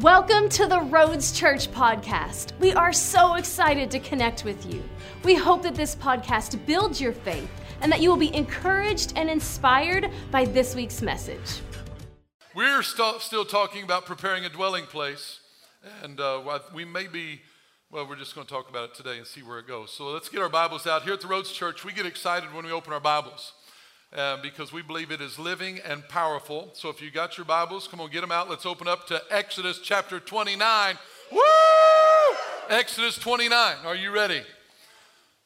Welcome to the Roads Church podcast. We are so excited to connect with you. We hope that this podcast builds your faith and that you will be encouraged and inspired by this week's message. We're st- still talking about preparing a dwelling place, and uh, we may be, well, we're just going to talk about it today and see where it goes. So let's get our Bibles out. Here at the Roads Church, we get excited when we open our Bibles. Uh, because we believe it is living and powerful. So if you got your Bibles, come on, get them out. Let's open up to Exodus chapter 29. Woo! Exodus 29. Are you ready?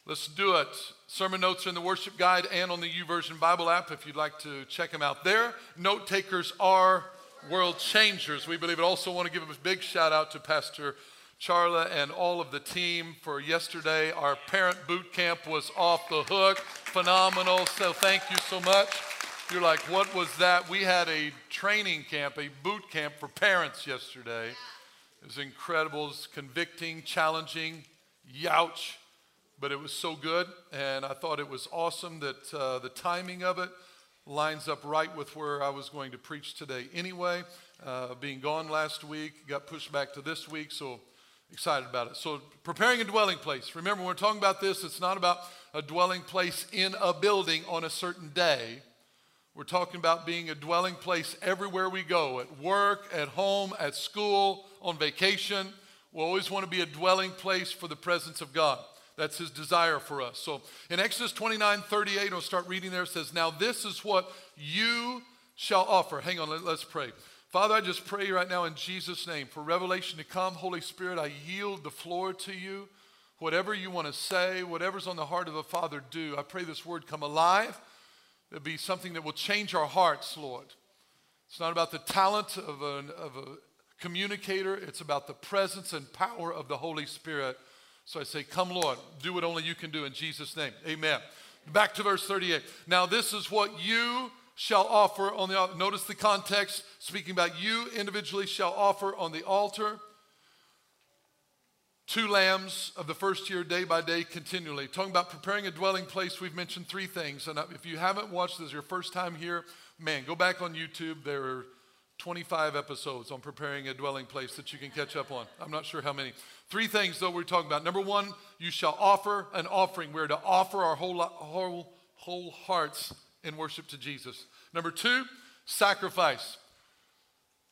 Let's do it. Sermon notes are in the worship guide and on the YouVersion Bible app if you'd like to check them out there. Note takers are world changers. We believe it. Also, want to give a big shout out to Pastor Charla and all of the team for yesterday. Our parent boot camp was off the hook. Phenomenal. So thank you so much. You're like, what was that? We had a training camp, a boot camp for parents yesterday. It was incredible, it was convicting, challenging, youch, but it was so good. And I thought it was awesome that uh, the timing of it lines up right with where I was going to preach today anyway. Uh, being gone last week, got pushed back to this week, so excited about it. So, preparing a dwelling place. Remember, when we're talking about this, it's not about a dwelling place in a building on a certain day. We're talking about being a dwelling place everywhere we go at work, at home, at school, on vacation. We always want to be a dwelling place for the presence of God. That's his desire for us. So in Exodus 29 38, I'll start reading there. It says, Now this is what you shall offer. Hang on, let, us pray. Father, I just pray right now in Jesus' name for revelation to come. Holy Spirit, I yield the floor to you. Whatever you want to say, whatever's on the heart of a father, do. I pray this word come alive. It'll be something that will change our hearts, Lord. It's not about the talent of, an, of a communicator, it's about the presence and power of the Holy Spirit. So I say, Come, Lord, do what only you can do in Jesus' name. Amen. Back to verse 38. Now, this is what you shall offer on the. Notice the context, speaking about you individually shall offer on the altar two lambs of the first year, day by day, continually. Talking about preparing a dwelling place, we've mentioned three things. And if you haven't watched this, your first time here, man, go back on YouTube. There are 25 episodes on preparing a dwelling place that you can catch up on. I'm not sure how many. Three things, though, we're talking about. Number one, you shall offer an offering. We're to offer our whole, whole, whole hearts in worship to Jesus. Number two, sacrifice.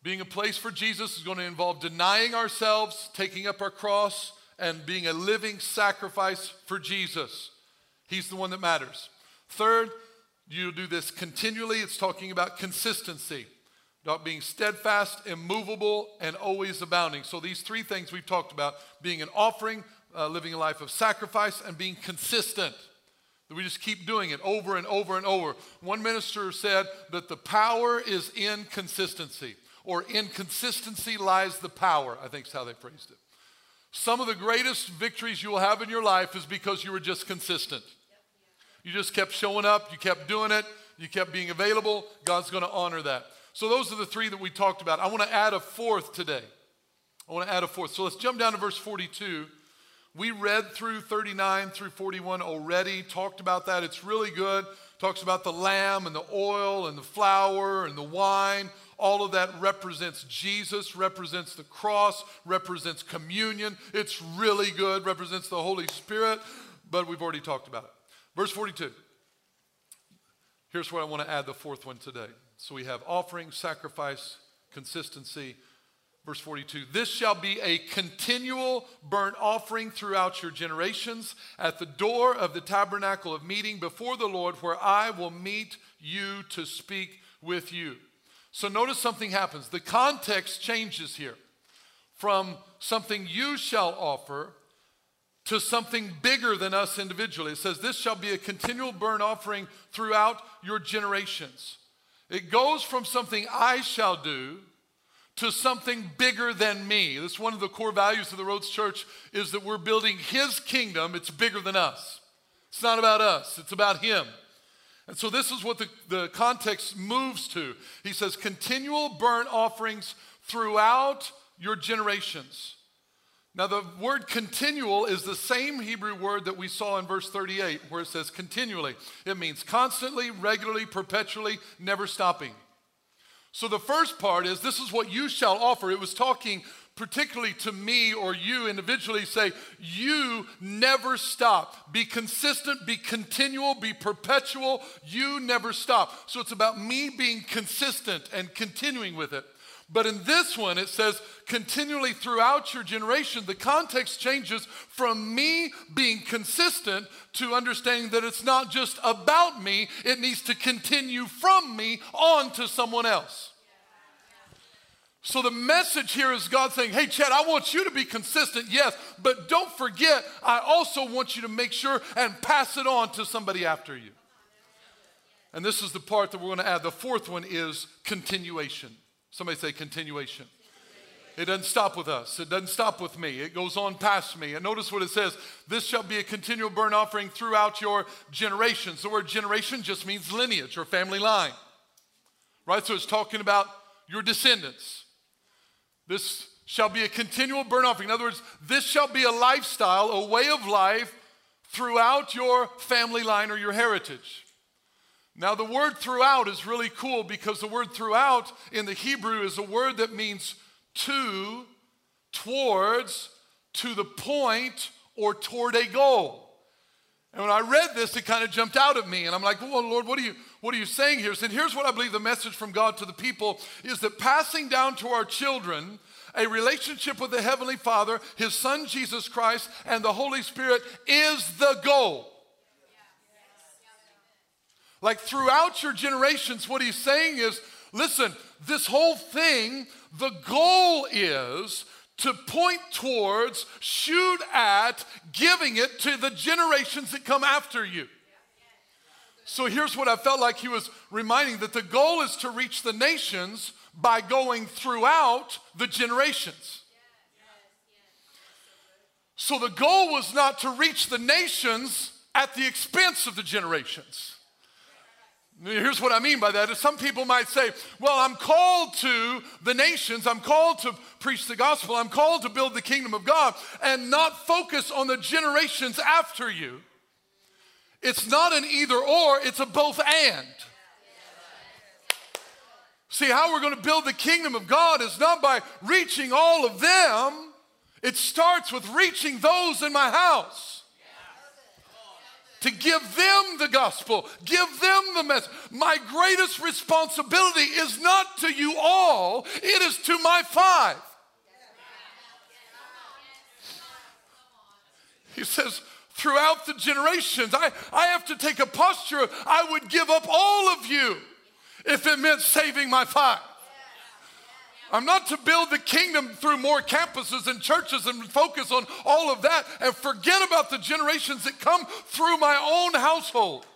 Being a place for Jesus is going to involve denying ourselves, taking up our cross, and being a living sacrifice for Jesus. He's the one that matters. Third, you do this continually. It's talking about consistency, about being steadfast, immovable, and always abounding. So, these three things we've talked about being an offering, uh, living a life of sacrifice, and being consistent. We just keep doing it over and over and over. One minister said that the power is in consistency, or in consistency lies the power, I think is how they phrased it. Some of the greatest victories you will have in your life is because you were just consistent. You just kept showing up, you kept doing it, you kept being available. God's going to honor that. So, those are the three that we talked about. I want to add a fourth today. I want to add a fourth. So, let's jump down to verse 42. We read through 39 through 41 already, talked about that. It's really good. Talks about the lamb and the oil and the flour and the wine. All of that represents Jesus, represents the cross, represents communion. It's really good, represents the Holy Spirit, but we've already talked about it. Verse 42. Here's what I want to add the fourth one today. So we have offering, sacrifice, consistency, Verse 42 This shall be a continual burnt offering throughout your generations at the door of the tabernacle of meeting before the Lord, where I will meet you to speak with you. So notice something happens. The context changes here from something you shall offer to something bigger than us individually. It says, This shall be a continual burnt offering throughout your generations. It goes from something I shall do to something bigger than me. That's one of the core values of the Roads Church is that we're building his kingdom. It's bigger than us. It's not about us, it's about him. And so this is what the, the context moves to. He says, continual burnt offerings throughout your generations. Now, the word continual is the same Hebrew word that we saw in verse 38, where it says continually. It means constantly, regularly, perpetually, never stopping. So the first part is this is what you shall offer. It was talking particularly to me or you individually, say, you never stop. Be consistent, be continual, be perpetual. You never stop. So it's about me being consistent and continuing with it. But in this one, it says continually throughout your generation. The context changes from me being consistent to understanding that it's not just about me, it needs to continue from me on to someone else. So the message here is God saying, Hey, Chad, I want you to be consistent, yes, but don't forget, I also want you to make sure and pass it on to somebody after you. And this is the part that we're going to add. The fourth one is continuation. Somebody say continuation. It doesn't stop with us. It doesn't stop with me. It goes on past me. And notice what it says this shall be a continual burnt offering throughout your generations. The word generation just means lineage or family line, right? So it's talking about your descendants. This shall be a continual burnt offering. In other words, this shall be a lifestyle, a way of life throughout your family line or your heritage. Now, the word throughout is really cool because the word throughout in the Hebrew is a word that means to, towards, to the point, or toward a goal. And when I read this, it kind of jumped out at me. And I'm like, well, Lord, what are you, what are you saying here? And here's what I believe the message from God to the people is that passing down to our children a relationship with the Heavenly Father, His Son Jesus Christ, and the Holy Spirit is the goal. Like throughout your generations, what he's saying is listen, this whole thing, the goal is to point towards, shoot at, giving it to the generations that come after you. So here's what I felt like he was reminding that the goal is to reach the nations by going throughout the generations. So the goal was not to reach the nations at the expense of the generations. Here's what I mean by that is some people might say, well, I'm called to the nations, I'm called to preach the gospel, I'm called to build the kingdom of God, and not focus on the generations after you. It's not an either or, it's a both and. See, how we're going to build the kingdom of God is not by reaching all of them, it starts with reaching those in my house to give them the gospel, give them the message. My greatest responsibility is not to you all, it is to my five. He says, throughout the generations, I, I have to take a posture, I would give up all of you if it meant saving my five. I'm not to build the kingdom through more campuses and churches and focus on all of that and forget about the generations that come through my own household.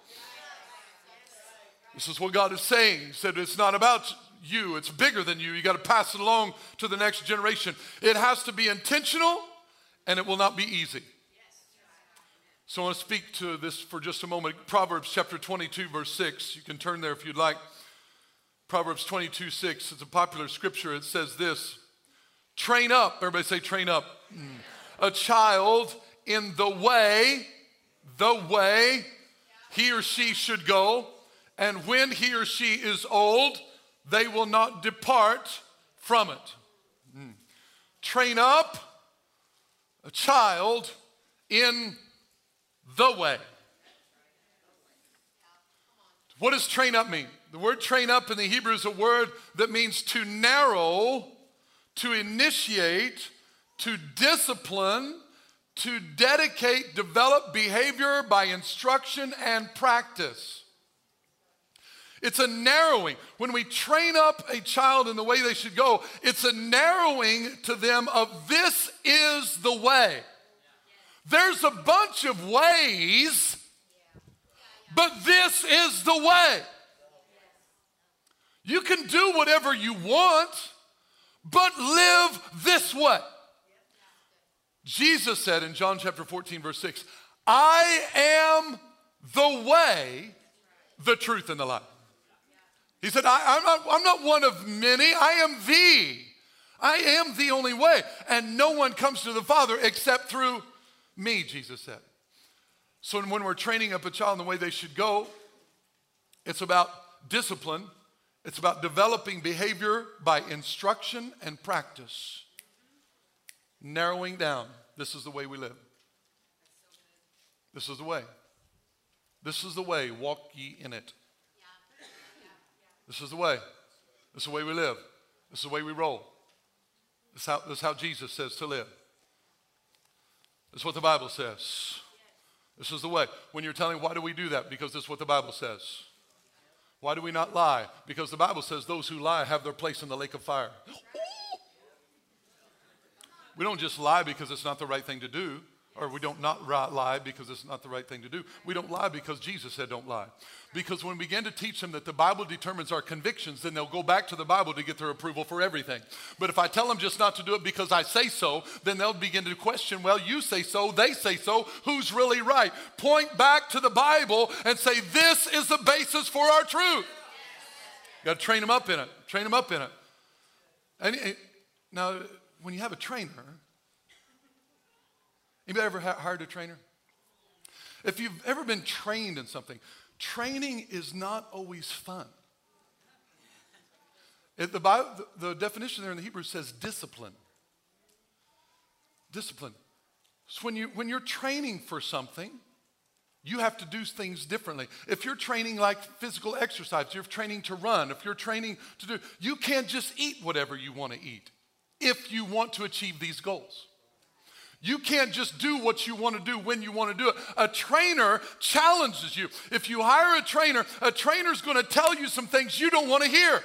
This is what God is saying. He said, It's not about you, it's bigger than you. You got to pass it along to the next generation. It has to be intentional and it will not be easy. So I want to speak to this for just a moment. Proverbs chapter 22, verse 6. You can turn there if you'd like. Proverbs 22 6, it's a popular scripture. It says this train up, everybody say train up, a child in the way, the way he or she should go, and when he or she is old, they will not depart from it. Mm. Train up a child in the way. What does train up mean? The word train up in the Hebrew is a word that means to narrow, to initiate, to discipline, to dedicate, develop behavior by instruction and practice. It's a narrowing. When we train up a child in the way they should go, it's a narrowing to them of this is the way. There's a bunch of ways, but this is the way. You can do whatever you want, but live this way. Jesus said in John chapter 14, verse 6, I am the way, the truth, and the life. He said, I, am not, I'm not one of many, I am the. I am the only way. And no one comes to the Father except through me, Jesus said. So when we're training up a child in the way they should go, it's about discipline It's about developing behavior by instruction and practice. Narrowing down. This is the way we live. This is the way. This is the way. Walk ye in it. This is the way. This is the way we live. This is the way we roll. This is how, this is how Jesus says to live. This is what the Bible says. This is the way. When you're telling, why do we do that? Because this is what the Bible says. Why do we not lie? Because the Bible says those who lie have their place in the lake of fire. We don't just lie because it's not the right thing to do or we don't not lie because it's not the right thing to do. We don't lie because Jesus said don't lie. Because when we begin to teach them that the Bible determines our convictions, then they'll go back to the Bible to get their approval for everything. But if I tell them just not to do it because I say so, then they'll begin to question, well, you say so, they say so, who's really right? Point back to the Bible and say, this is the basis for our truth. Got to train them up in it. Train them up in it. And, and now, when you have a trainer, Anybody ever hired a trainer? If you've ever been trained in something, training is not always fun. It, the, the definition there in the Hebrew says discipline. Discipline. So when, you, when you're training for something, you have to do things differently. If you're training like physical exercise, you're training to run, if you're training to do, you can't just eat whatever you want to eat if you want to achieve these goals. You can't just do what you want to do when you want to do it. A trainer challenges you. If you hire a trainer, a trainer's going to tell you some things you don't want to hear.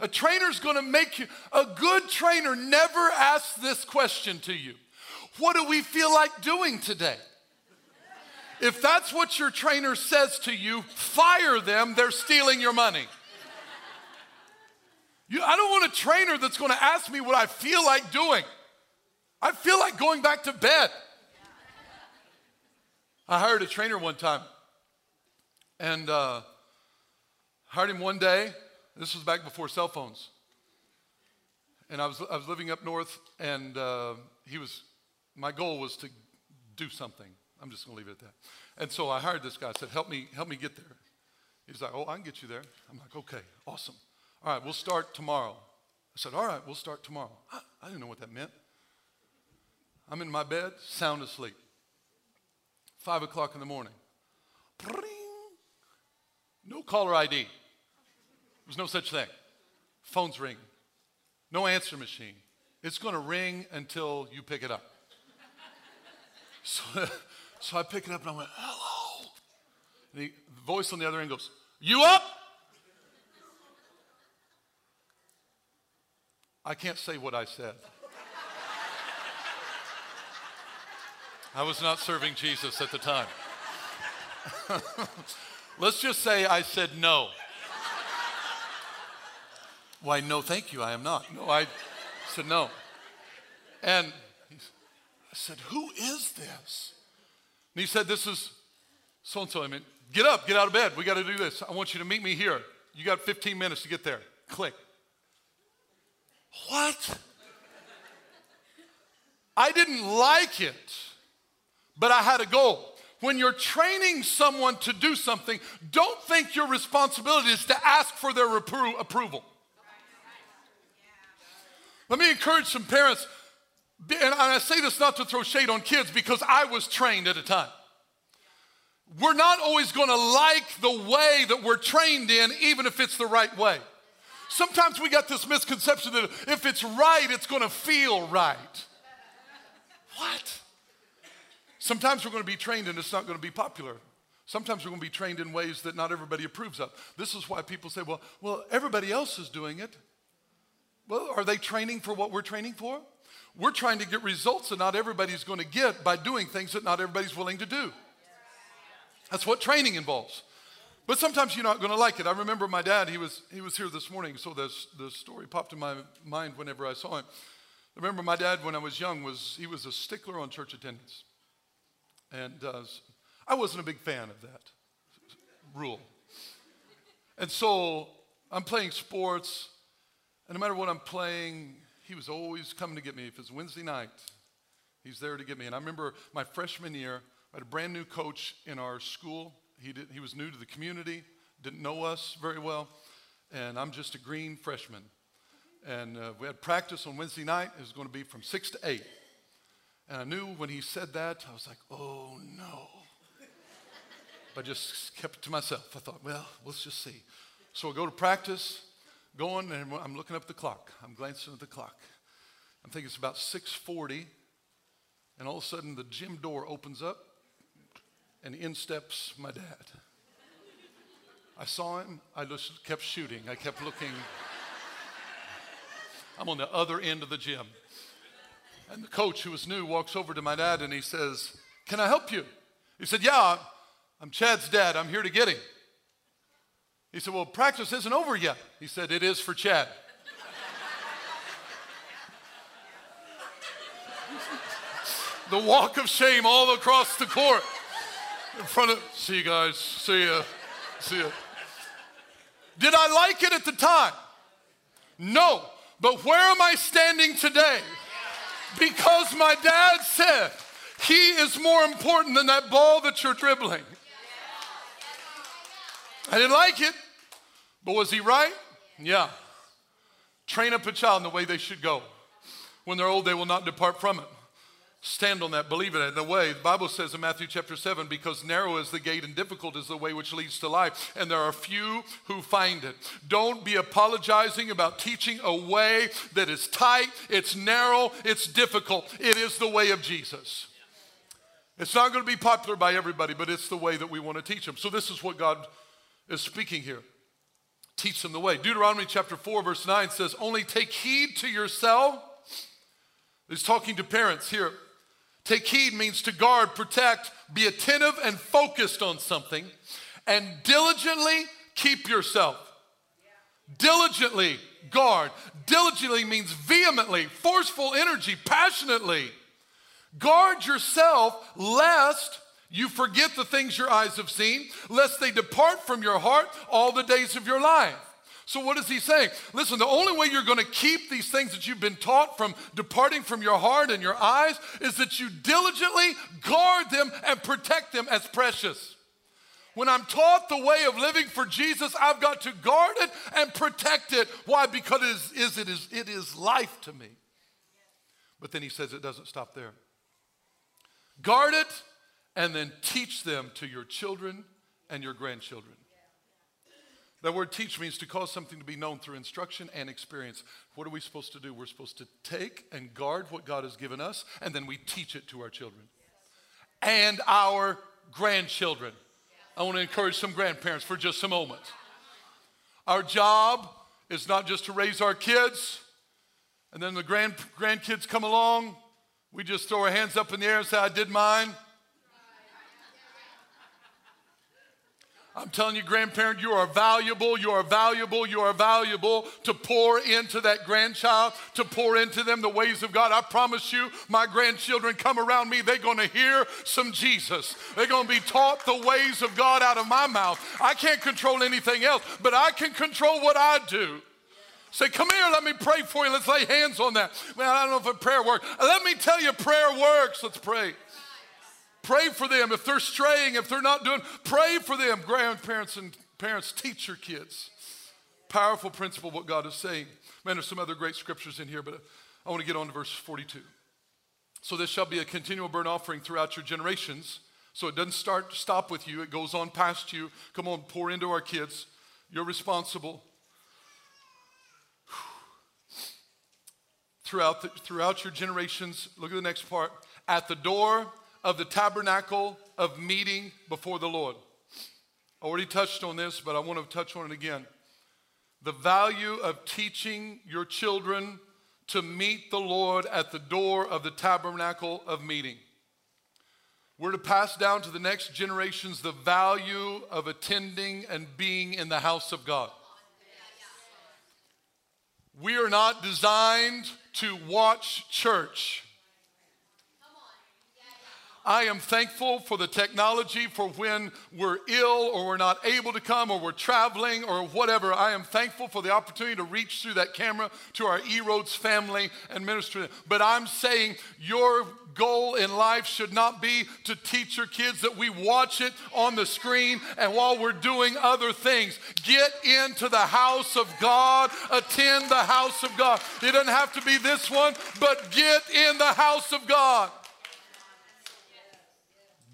A trainer's going to make you, a good trainer never asks this question to you What do we feel like doing today? If that's what your trainer says to you, fire them, they're stealing your money. You, I don't want a trainer that's going to ask me what I feel like doing. I feel like going back to bed. I hired a trainer one time and uh, hired him one day. This was back before cell phones. And I was, I was living up north, and uh, he was, my goal was to do something. I'm just going to leave it at that. And so I hired this guy. I said, help me, help me get there. He's like, oh, I can get you there. I'm like, okay, awesome. All right, we'll start tomorrow. I said, All right, we'll start tomorrow. I, didn't know what that meant. I'm in my bed, sound asleep. Five o'clock in the morning. No caller ID. There's no such thing. Phone's ring. No answer machine. It's going to ring until you pick it up. So, so I pick it up and I went, hello. And the voice on the other end goes, You up? I can't say what I said. I was not serving Jesus at the time. Let's just say I said no. Why, no, thank you, I am not. No, I said no. And I said, Who is this? And he said, This is so and so. I mean, get up, get out of bed. We got to do this. I want you to meet me here. You got 15 minutes to get there. Click. What? I didn't like it, but I had a goal. When you're training someone to do something, don't think your responsibility is to ask for their repro- approval. Let me encourage some parents, and I say this not to throw shade on kids because I was trained at a time. We're not always going to like the way that we're trained in, even if it's the right way. Sometimes we got this misconception that if it's right, it's going to feel right. What? Sometimes we're going to be trained and it's not going to be popular. Sometimes we're going to be trained in ways that not everybody approves of. This is why people say, well, well, everybody else is doing it. Well, are they training for what we're training for? We're trying to get results that not everybody's going to get by doing things that not everybody's willing to do. That's what training involves. But sometimes you're not going to like it. I remember my dad, he was, he was here this morning, so this, the story popped in my mind whenever I saw him. I remember my dad, when I was young, was he was a stickler on church attendance. And uh, I wasn't a big fan of that rule. And so I'm playing sports, and no matter what I'm playing, he was always coming to get me. If it's Wednesday night, he's there to get me. And I remember my freshman year, I had a brand new coach in our school he, did, he was new to the community, didn't know us very well, and I'm just a green freshman. And uh, we had practice on Wednesday night. It was going to be from 6 to 8. And I knew when he said that, I was like, oh no. but I just kept it to myself. I thought, well, let's just see. So I go to practice, going, and I'm looking up the clock. I'm glancing at the clock. I'm thinking it's about 6:40, and all of a sudden the gym door opens up, and in steps my dad. I saw him. I just kept shooting. I kept looking. I'm on the other end of the gym. And the coach, who was new, walks over to my dad and he says, Can I help you? He said, Yeah, I'm Chad's dad. I'm here to get him. He said, Well, practice isn't over yet. He said, It is for Chad. the walk of shame all across the court in front of, see you guys, see ya, see ya. Did I like it at the time? No. But where am I standing today? Because my dad said, He is more important than that ball that you're dribbling. I didn't like it, but was he right? Yeah. Train up a child in the way they should go. When they're old, they will not depart from it. Stand on that, believe in it. In the way, the Bible says in Matthew chapter 7, because narrow is the gate and difficult is the way which leads to life, and there are few who find it. Don't be apologizing about teaching a way that is tight, it's narrow, it's difficult. It is the way of Jesus. It's not going to be popular by everybody, but it's the way that we want to teach them. So, this is what God is speaking here. Teach them the way. Deuteronomy chapter 4, verse 9 says, Only take heed to yourself. He's talking to parents here. Take heed means to guard, protect, be attentive and focused on something, and diligently keep yourself. Diligently guard. Diligently means vehemently, forceful energy, passionately. Guard yourself lest you forget the things your eyes have seen, lest they depart from your heart all the days of your life. So, what is he saying? Listen, the only way you're going to keep these things that you've been taught from departing from your heart and your eyes is that you diligently guard them and protect them as precious. When I'm taught the way of living for Jesus, I've got to guard it and protect it. Why? Because it is, is, it is, it is life to me. But then he says it doesn't stop there. Guard it and then teach them to your children and your grandchildren. That word teach means to cause something to be known through instruction and experience. What are we supposed to do? We're supposed to take and guard what God has given us, and then we teach it to our children and our grandchildren. I want to encourage some grandparents for just a moment. Our job is not just to raise our kids, and then the grand, grandkids come along, we just throw our hands up in the air and say, I did mine. I'm telling you, grandparent, you are valuable, you are valuable, you are valuable to pour into that grandchild, to pour into them the ways of God. I promise you, my grandchildren come around me, they're going to hear some Jesus. They're going to be taught the ways of God out of my mouth. I can't control anything else, but I can control what I do. Say, come here, let me pray for you. Let's lay hands on that. Man, I don't know if a prayer works. Let me tell you, prayer works. Let's pray. Pray for them. If they're straying, if they're not doing, pray for them. Grandparents and parents, teach your kids. Powerful principle what God is saying. Man, there's some other great scriptures in here, but I want to get on to verse 42. So this shall be a continual burnt offering throughout your generations. So it doesn't start stop with you, it goes on past you. Come on, pour into our kids. You're responsible. Throughout, the, throughout your generations, look at the next part. At the door of the tabernacle of meeting before the Lord. I already touched on this, but I want to touch on it again. The value of teaching your children to meet the Lord at the door of the tabernacle of meeting. We're to pass down to the next generations the value of attending and being in the house of God. We are not designed to watch church. I am thankful for the technology for when we're ill or we're not able to come or we're traveling or whatever. I am thankful for the opportunity to reach through that camera to our E Roads family and minister. But I'm saying your goal in life should not be to teach your kids that we watch it on the screen and while we're doing other things. Get into the house of God, attend the house of God. It doesn't have to be this one, but get in the house of God.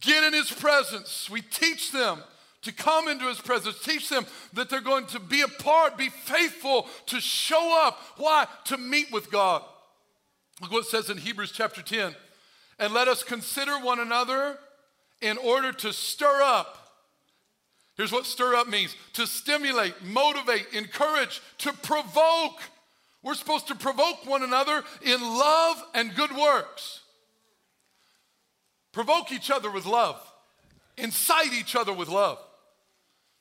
Get in his presence. We teach them to come into his presence. Teach them that they're going to be a part, be faithful, to show up. Why? To meet with God. Look what it says in Hebrews chapter 10. And let us consider one another in order to stir up. Here's what stir up means to stimulate, motivate, encourage, to provoke. We're supposed to provoke one another in love and good works. Provoke each other with love. Incite each other with love.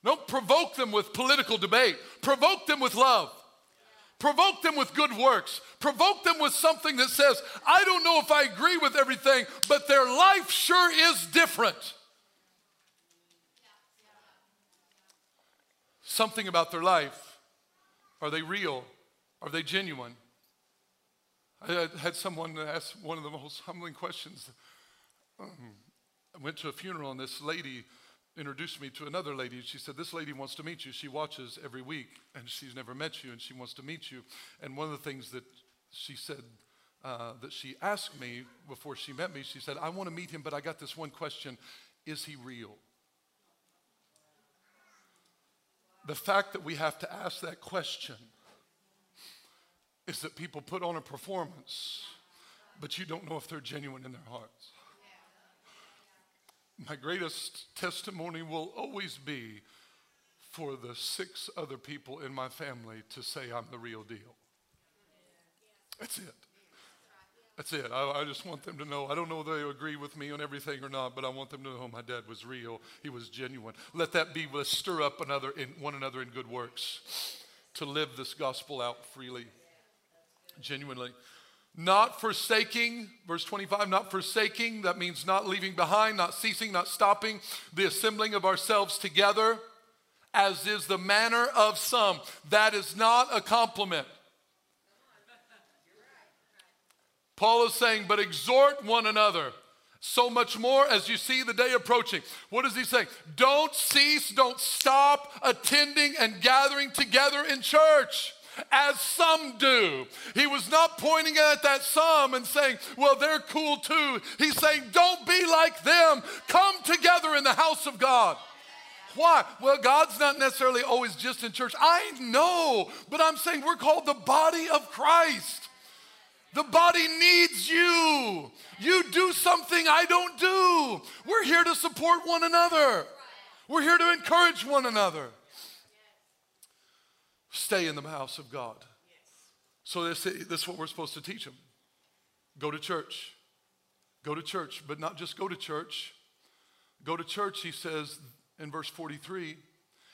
Don't provoke them with political debate. Provoke them with love. Provoke them with good works. Provoke them with something that says, I don't know if I agree with everything, but their life sure is different. Something about their life. Are they real? Are they genuine? I had someone ask one of the most humbling questions I went to a funeral and this lady introduced me to another lady. She said, This lady wants to meet you. She watches every week and she's never met you and she wants to meet you. And one of the things that she said uh, that she asked me before she met me, she said, I want to meet him, but I got this one question Is he real? The fact that we have to ask that question is that people put on a performance, but you don't know if they're genuine in their hearts. My greatest testimony will always be for the six other people in my family to say I'm the real deal. That's it. That's it. I, I, just want them to know. I don't know whether they agree with me on everything or not, but I want them to know my dad was real. He was genuine. Let that be. Let's stir up another in one another in good works to live this gospel out freely, genuinely. Not forsaking, verse 25, not forsaking, that means not leaving behind, not ceasing, not stopping the assembling of ourselves together, as is the manner of some. That is not a compliment. Paul is saying, but exhort one another. So much more as you see the day approaching. What is he saying? Don't cease, don't stop attending and gathering together in church as some do. He was not pointing at that some and saying, well, they're cool too. He's saying, don't be like them. Come together in the house of God. Why? Well, God's not necessarily always just in church. I know, but I'm saying we're called the body of Christ. The body needs you. You do something I don't do. We're here to support one another. We're here to encourage one another. Stay in the house of God. So this, this is what we're supposed to teach them. Go to church. Go to church, but not just go to church. Go to church, he says in verse 43,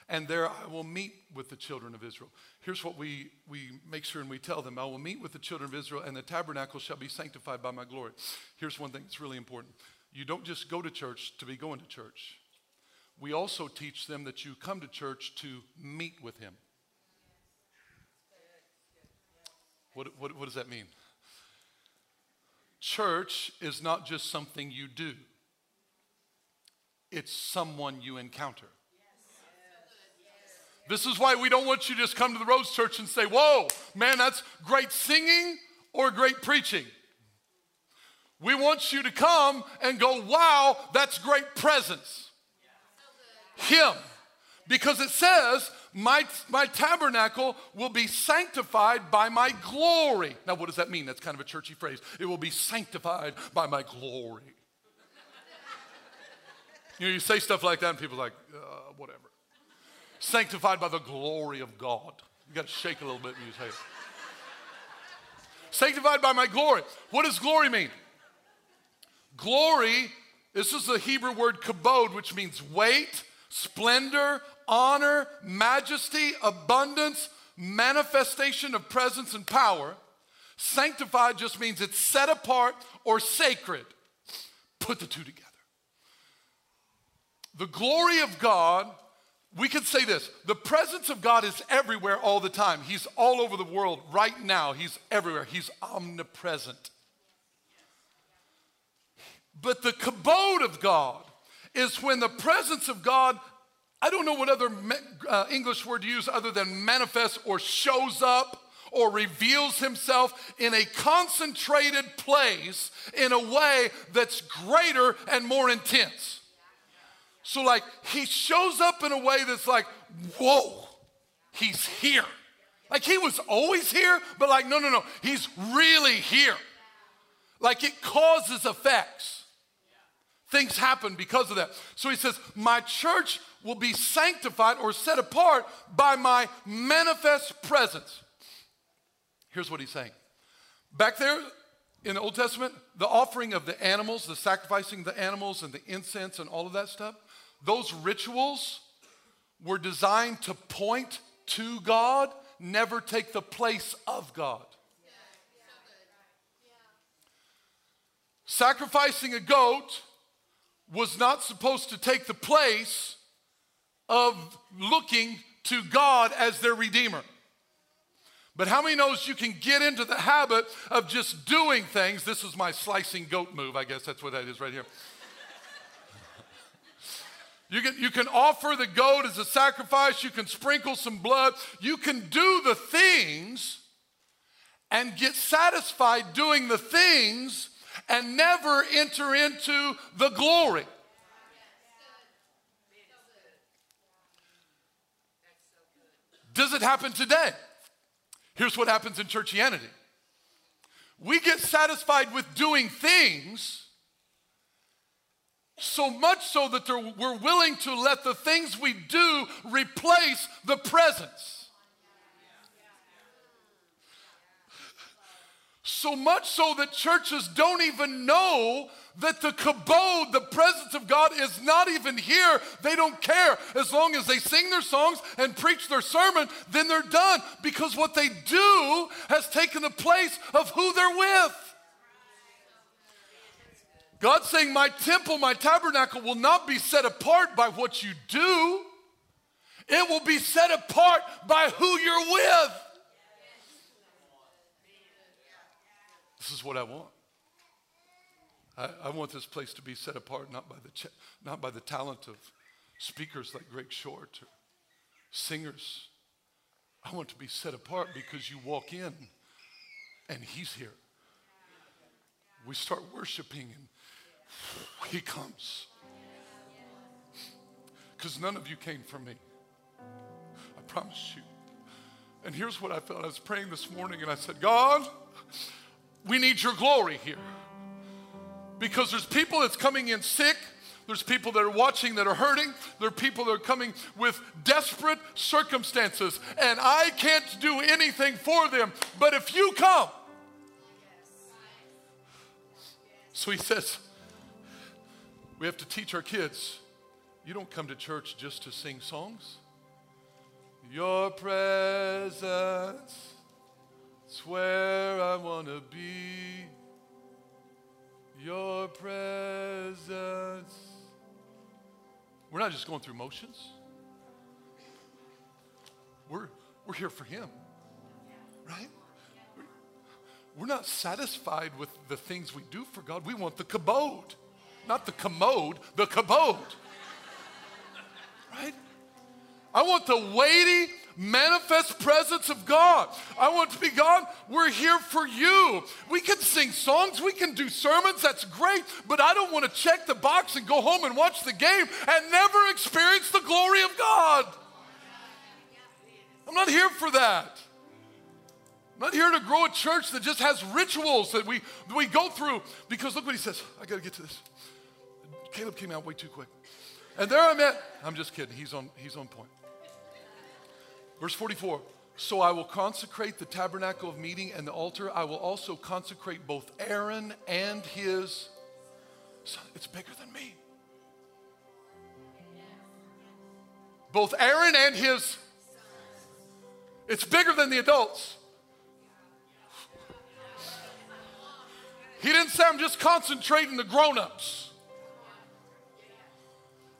and there I will meet with the children of Israel. Here's what we, we make sure and we tell them I will meet with the children of Israel, and the tabernacle shall be sanctified by my glory. Here's one thing that's really important you don't just go to church to be going to church. We also teach them that you come to church to meet with Him. What, what, what does that mean? Church is not just something you do, it's someone you encounter. This is why we don't want you to just come to the Roads Church and say, Whoa, man, that's great singing or great preaching. We want you to come and go, Wow, that's great presence. Him. Because it says my, my tabernacle will be sanctified by my glory. Now, what does that mean? That's kind of a churchy phrase. It will be sanctified by my glory. you know, you say stuff like that, and people are like, uh, whatever. Sanctified by the glory of God. You got to shake a little bit when you say it. Sanctified by my glory. What does glory mean? Glory, this is the Hebrew word kabod, which means weight, splendor, honor, majesty, abundance, manifestation of presence and power. Sanctified just means it's set apart or sacred, put the two together. The glory of God, we could say this the presence of God is everywhere all the time. He's all over the world right now, He's everywhere, He's omnipresent. But the kabod of God is when the presence of God, I don't know what other uh, English word to use other than manifests or shows up or reveals himself in a concentrated place in a way that's greater and more intense. So, like, he shows up in a way that's like, whoa, he's here. Like, he was always here, but like, no, no, no, he's really here. Like, it causes effects. Things happen because of that. So he says, My church will be sanctified or set apart by my manifest presence. Here's what he's saying. Back there in the Old Testament, the offering of the animals, the sacrificing the animals and the incense and all of that stuff, those rituals were designed to point to God, never take the place of God. Sacrificing a goat was not supposed to take the place of looking to God as their redeemer. But how many knows you can get into the habit of just doing things? This is my slicing goat move, I guess that's what that is right here. You can, you can offer the goat as a sacrifice, you can sprinkle some blood, you can do the things and get satisfied doing the things and never enter into the glory. Does it happen today? Here's what happens in churchianity we get satisfied with doing things so much so that we're willing to let the things we do replace the presence. So much so that churches don't even know that the kabod, the presence of God, is not even here. They don't care. As long as they sing their songs and preach their sermon, then they're done because what they do has taken the place of who they're with. God's saying, My temple, my tabernacle will not be set apart by what you do, it will be set apart by who you're with. This is what I want. I, I, want this place to be set apart not by the, ch- not by the talent of speakers like Greg Short or singers. I want to be set apart because you walk in and He's here. We start worshiping and He comes. Because none of you came for me. I promise you. And here's what I felt. I was praying this morning and I said, God, we need your glory here. Because there's people that's coming in sick, there's people that are watching that are hurting. There are people that are coming with desperate circumstances, and I can't do anything for them. But if you come, so he says, we have to teach our kids you don't come to church just to sing songs. Your presence it's where I want to be. Presence. We're not just going through motions. We're, we're here for Him, right? We're not satisfied with the things we do for God. We want the kabod, not the commode, the kabod, right? I want the weighty, manifest presence of God. I want to be God. We're here for you. We can sing songs, we can do sermons, that's great, but I don't want to check the box and go home and watch the game and never experience the glory of God. I'm not here for that. I'm not here to grow a church that just has rituals that we, that we go through because look what he says. I got to get to this. Caleb came out way too quick. And there I'm at. I'm just kidding. He's on, he's on point. Verse 44 So I will consecrate the tabernacle of meeting and the altar. I will also consecrate both Aaron and his son. It's bigger than me. Both Aaron and his. It's bigger than the adults. He didn't say, I'm just concentrating the grown ups.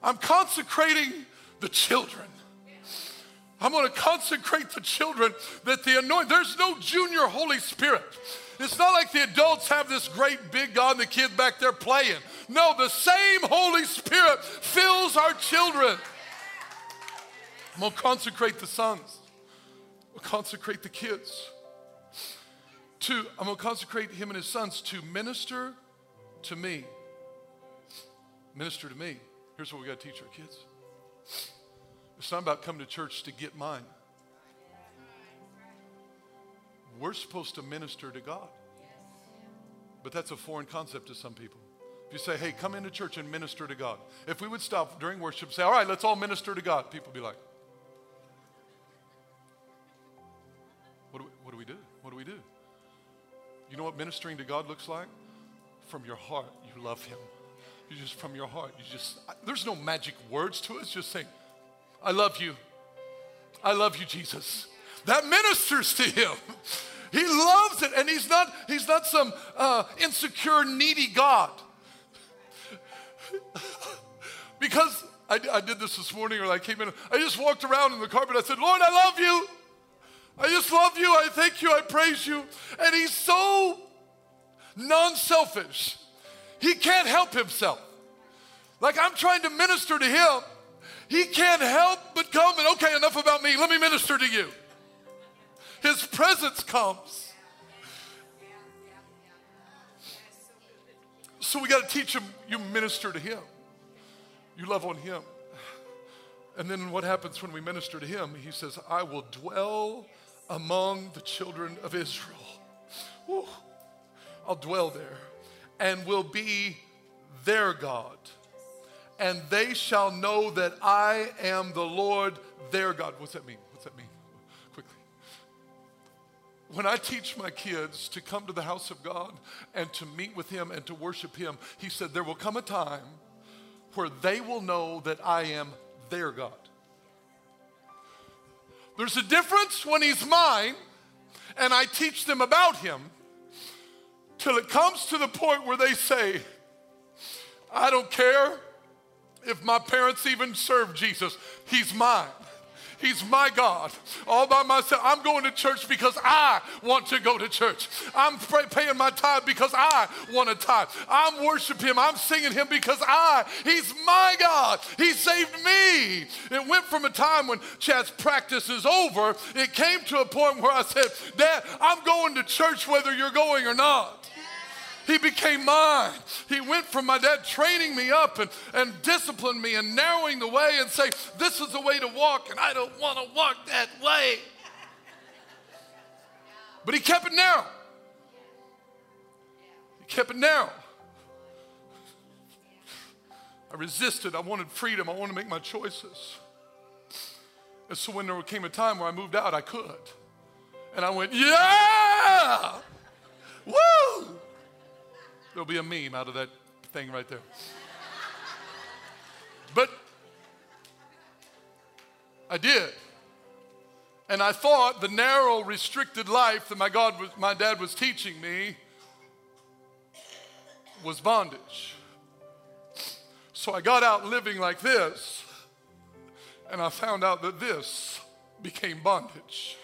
I'm consecrating the children. I'm going to consecrate the children that the anointing, there's no junior Holy Spirit. It's not like the adults have this great big God and the kids back there playing. No, the same Holy Spirit fills our children. I'm going to consecrate the sons. I'm gonna consecrate the kids. To, I'm going to consecrate him and his sons to minister to me. Minister to me. Here's what we got to teach our kids. It's not about coming to church to get mine. We're supposed to minister to God. But that's a foreign concept to some people. If you say, hey, come into church and minister to God. If we would stop during worship and say, all right, let's all minister to God, people would be like, what do, we, what do we do? What do we do? You know what ministering to God looks like? From your heart, you love Him. You just, from your heart, you just, there's no magic words to it. It's just saying, I love you. I love you, Jesus. That ministers to him. He loves it, and he's not, he's not some uh, insecure, needy God. because I, I, did this this morning, or I came in, I just walked around in the carpet. I said, Lord, I love you. I just love you. I thank you. I praise you. And he's so non selfish. He can't help himself. Like I'm trying to minister to him, he can't help but come and, okay, enough about me. Let me minister to you. His presence comes. So we got to teach him, you minister to him. You love on him. And then what happens when we minister to him? He says, I will dwell among the children of Israel. I'll dwell there and will be their God and they shall know that I am the Lord their God. What's that mean? What's that mean? Quickly. When I teach my kids to come to the house of God and to meet with Him and to worship Him, He said, There will come a time where they will know that I am their God. There's a difference when He's mine and I teach them about Him till it comes to the point where they say, I don't care if my parents even served Jesus, He's mine. He's my God all by myself. I'm going to church because I want to go to church. I'm paying my tithe because I want to tithe. I'm worshiping Him. I'm singing Him because I, He's my God. He saved me. It went from a time when Chad's practice is over, it came to a point where I said, Dad, I'm going to church whether you're going or not. He became mine. He went from my dad training me up and, and disciplining me and narrowing the way and saying, This is the way to walk, and I don't want to walk that way. But he kept it narrow. He kept it narrow. I resisted. I wanted freedom. I wanted to make my choices. And so when there came a time where I moved out, I could. And I went, Yeah! Woo! There'll be a meme out of that thing right there. But I did. And I thought the narrow, restricted life that my, God was, my dad was teaching me was bondage. So I got out living like this, and I found out that this became bondage.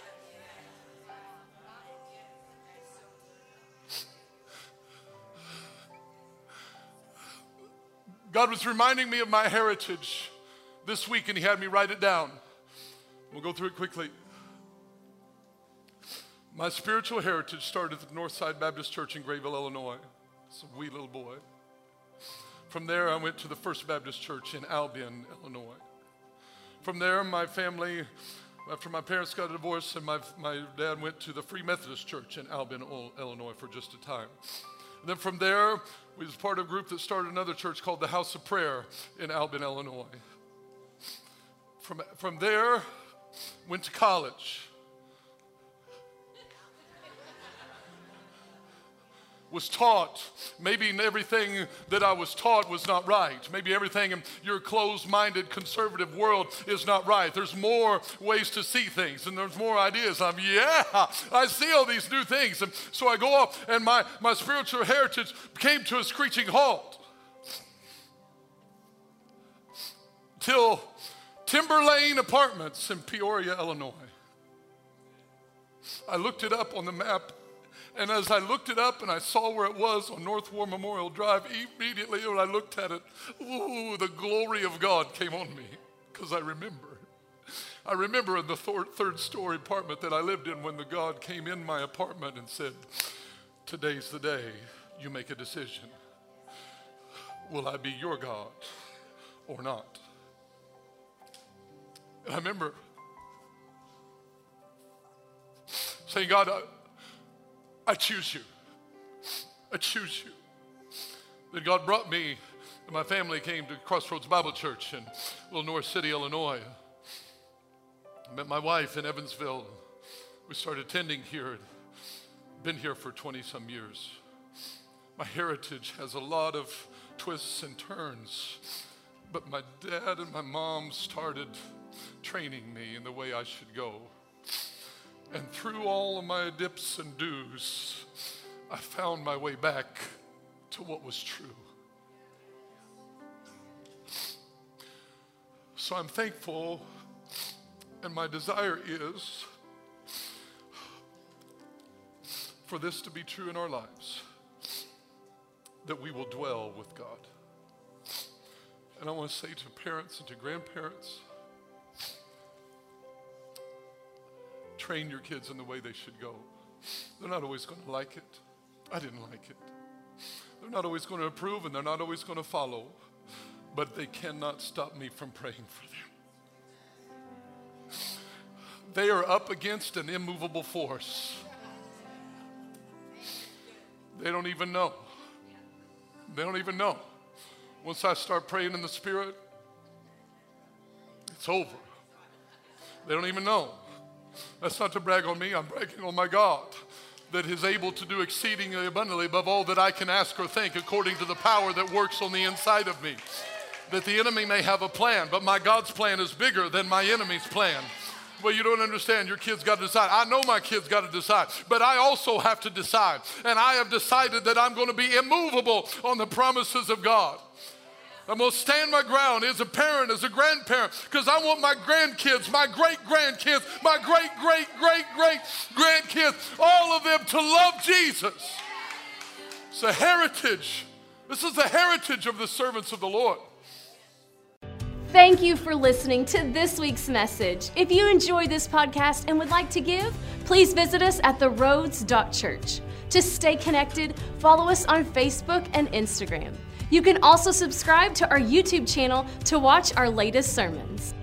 God was reminding me of my heritage this week, and He had me write it down. We'll go through it quickly. My spiritual heritage started at the Northside Baptist Church in Grayville, Illinois. It's a wee little boy. From there, I went to the First Baptist Church in Albion, Illinois. From there, my family, after my parents got a divorce, and my, my dad went to the Free Methodist Church in Albion, Illinois for just a time. And then from there, we was part of a group that started another church called the House of Prayer in Albion, Illinois. From, from there, went to college. Was taught. Maybe everything that I was taught was not right. Maybe everything in your closed minded conservative world is not right. There's more ways to see things and there's more ideas. I'm, yeah, I see all these new things. And so I go up and my, my spiritual heritage came to a screeching halt. till Timber Lane Apartments in Peoria, Illinois. I looked it up on the map, and as I looked it up and I saw where it was on North War Memorial Drive, immediately when I looked at it, ooh, the glory of God came on me because I remember. I remember in the third story apartment that I lived in when the God came in my apartment and said, Today's the day you make a decision. Will I be your God or not? And I remember saying, God, I, choose you. I choose you. That God brought me and my family came to Crossroads Bible Church in Little Norris City, Illinois. I met my wife in Evansville. We started attending here. Been here for 20 some years. My heritage has a lot of twists and turns, but my dad and my mom started training me in the way I should go. And through all of my dips and doos, I found my way back to what was true. So I'm thankful, and my desire is for this to be true in our lives that we will dwell with God. And I want to say to parents and to grandparents, train your kids in the way they should go. They're not always going to like it. I didn't like it. They're not always going to approve and they're not always going to follow, but they cannot stop me from praying for them. They are up against an immovable force. They don't even know. They don't even know. Once I start praying in the Spirit, it's over. They don't even know. That's not to brag on me, I'm bragging on my God that is able to do exceedingly abundantly above all that I can ask or think according to the power that works on the inside of me. That the enemy may have a plan, but my God's plan is bigger than my enemy's plan. Well, you don't understand. Your kids got to decide. I know my kids got to decide, but I also have to decide. And I have decided that I'm going to be immovable on the promises of God. I'm going to stand my ground as a parent, as a grandparent, because I want my grandkids, my great grandkids, my great, great, great, great grandkids, all of them to love Jesus. It's a heritage. This is the heritage of the servants of the Lord. Thank you for listening to this week's message. If you enjoyed this podcast and would like to give, please visit us at theroads.church. To stay connected, follow us on Facebook and Instagram. You can also subscribe to our YouTube channel to watch our latest sermons.